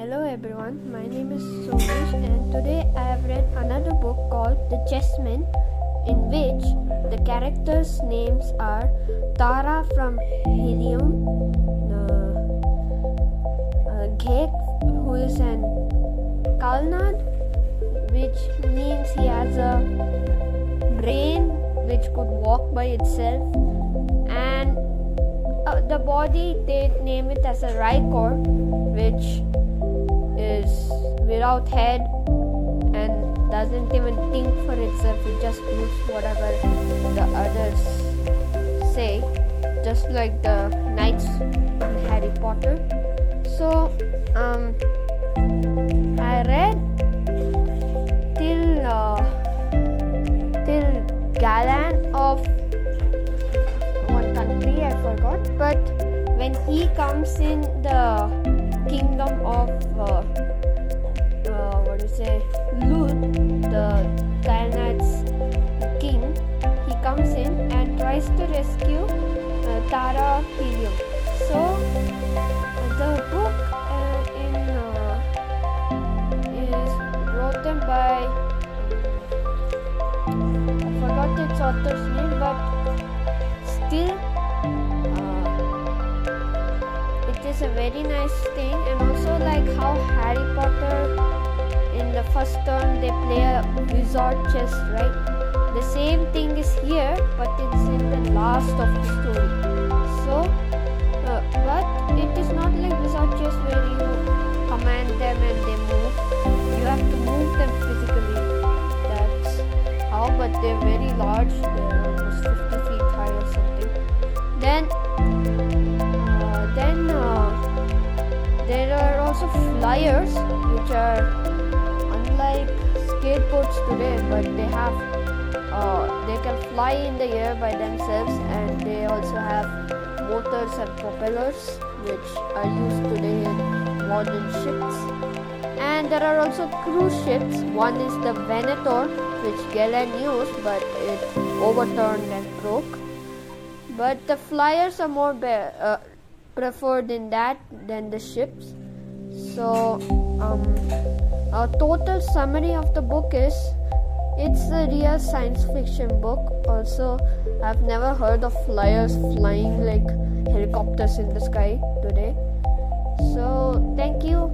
Hello everyone, my name is Somesh and today I have read another book called The Chessmen in which the characters' names are Tara from Helium, uh, uh, Ghek who is an Kalnad which means he has a brain which could walk by itself and uh, the body they name it as a Rykor which without head and doesn't even think for itself, it just moves whatever the others say, just like the knights in Harry Potter. So, um, I read till uh, till Galan of one country I forgot, but when he comes in the kingdom of uh, say Luud, the Dianite's king, he comes in and tries to rescue uh, Tara Helium. So the book uh, in uh, is written by I forgot its author's name, but still is a very nice thing and also like how Harry Potter in the first turn they play a wizard chess right? The same thing is here but it's in the last of the story. So uh, but it is not like wizard chess where you command them and they move. You have to move them physically. That's how but they're very large. They're almost 50 feet high or something. Then there are also flyers which are unlike skateboards today but they have uh, they can fly in the air by themselves and they also have motors and propellers which are used today in modern ships. And there are also cruise ships. One is the Vanator which Galen used but it overturned and broke. But the flyers are more be- uh, preferred in that than the ships. So, um, a total summary of the book is it's a real science fiction book. Also, I've never heard of flyers flying like helicopters in the sky today. So, thank you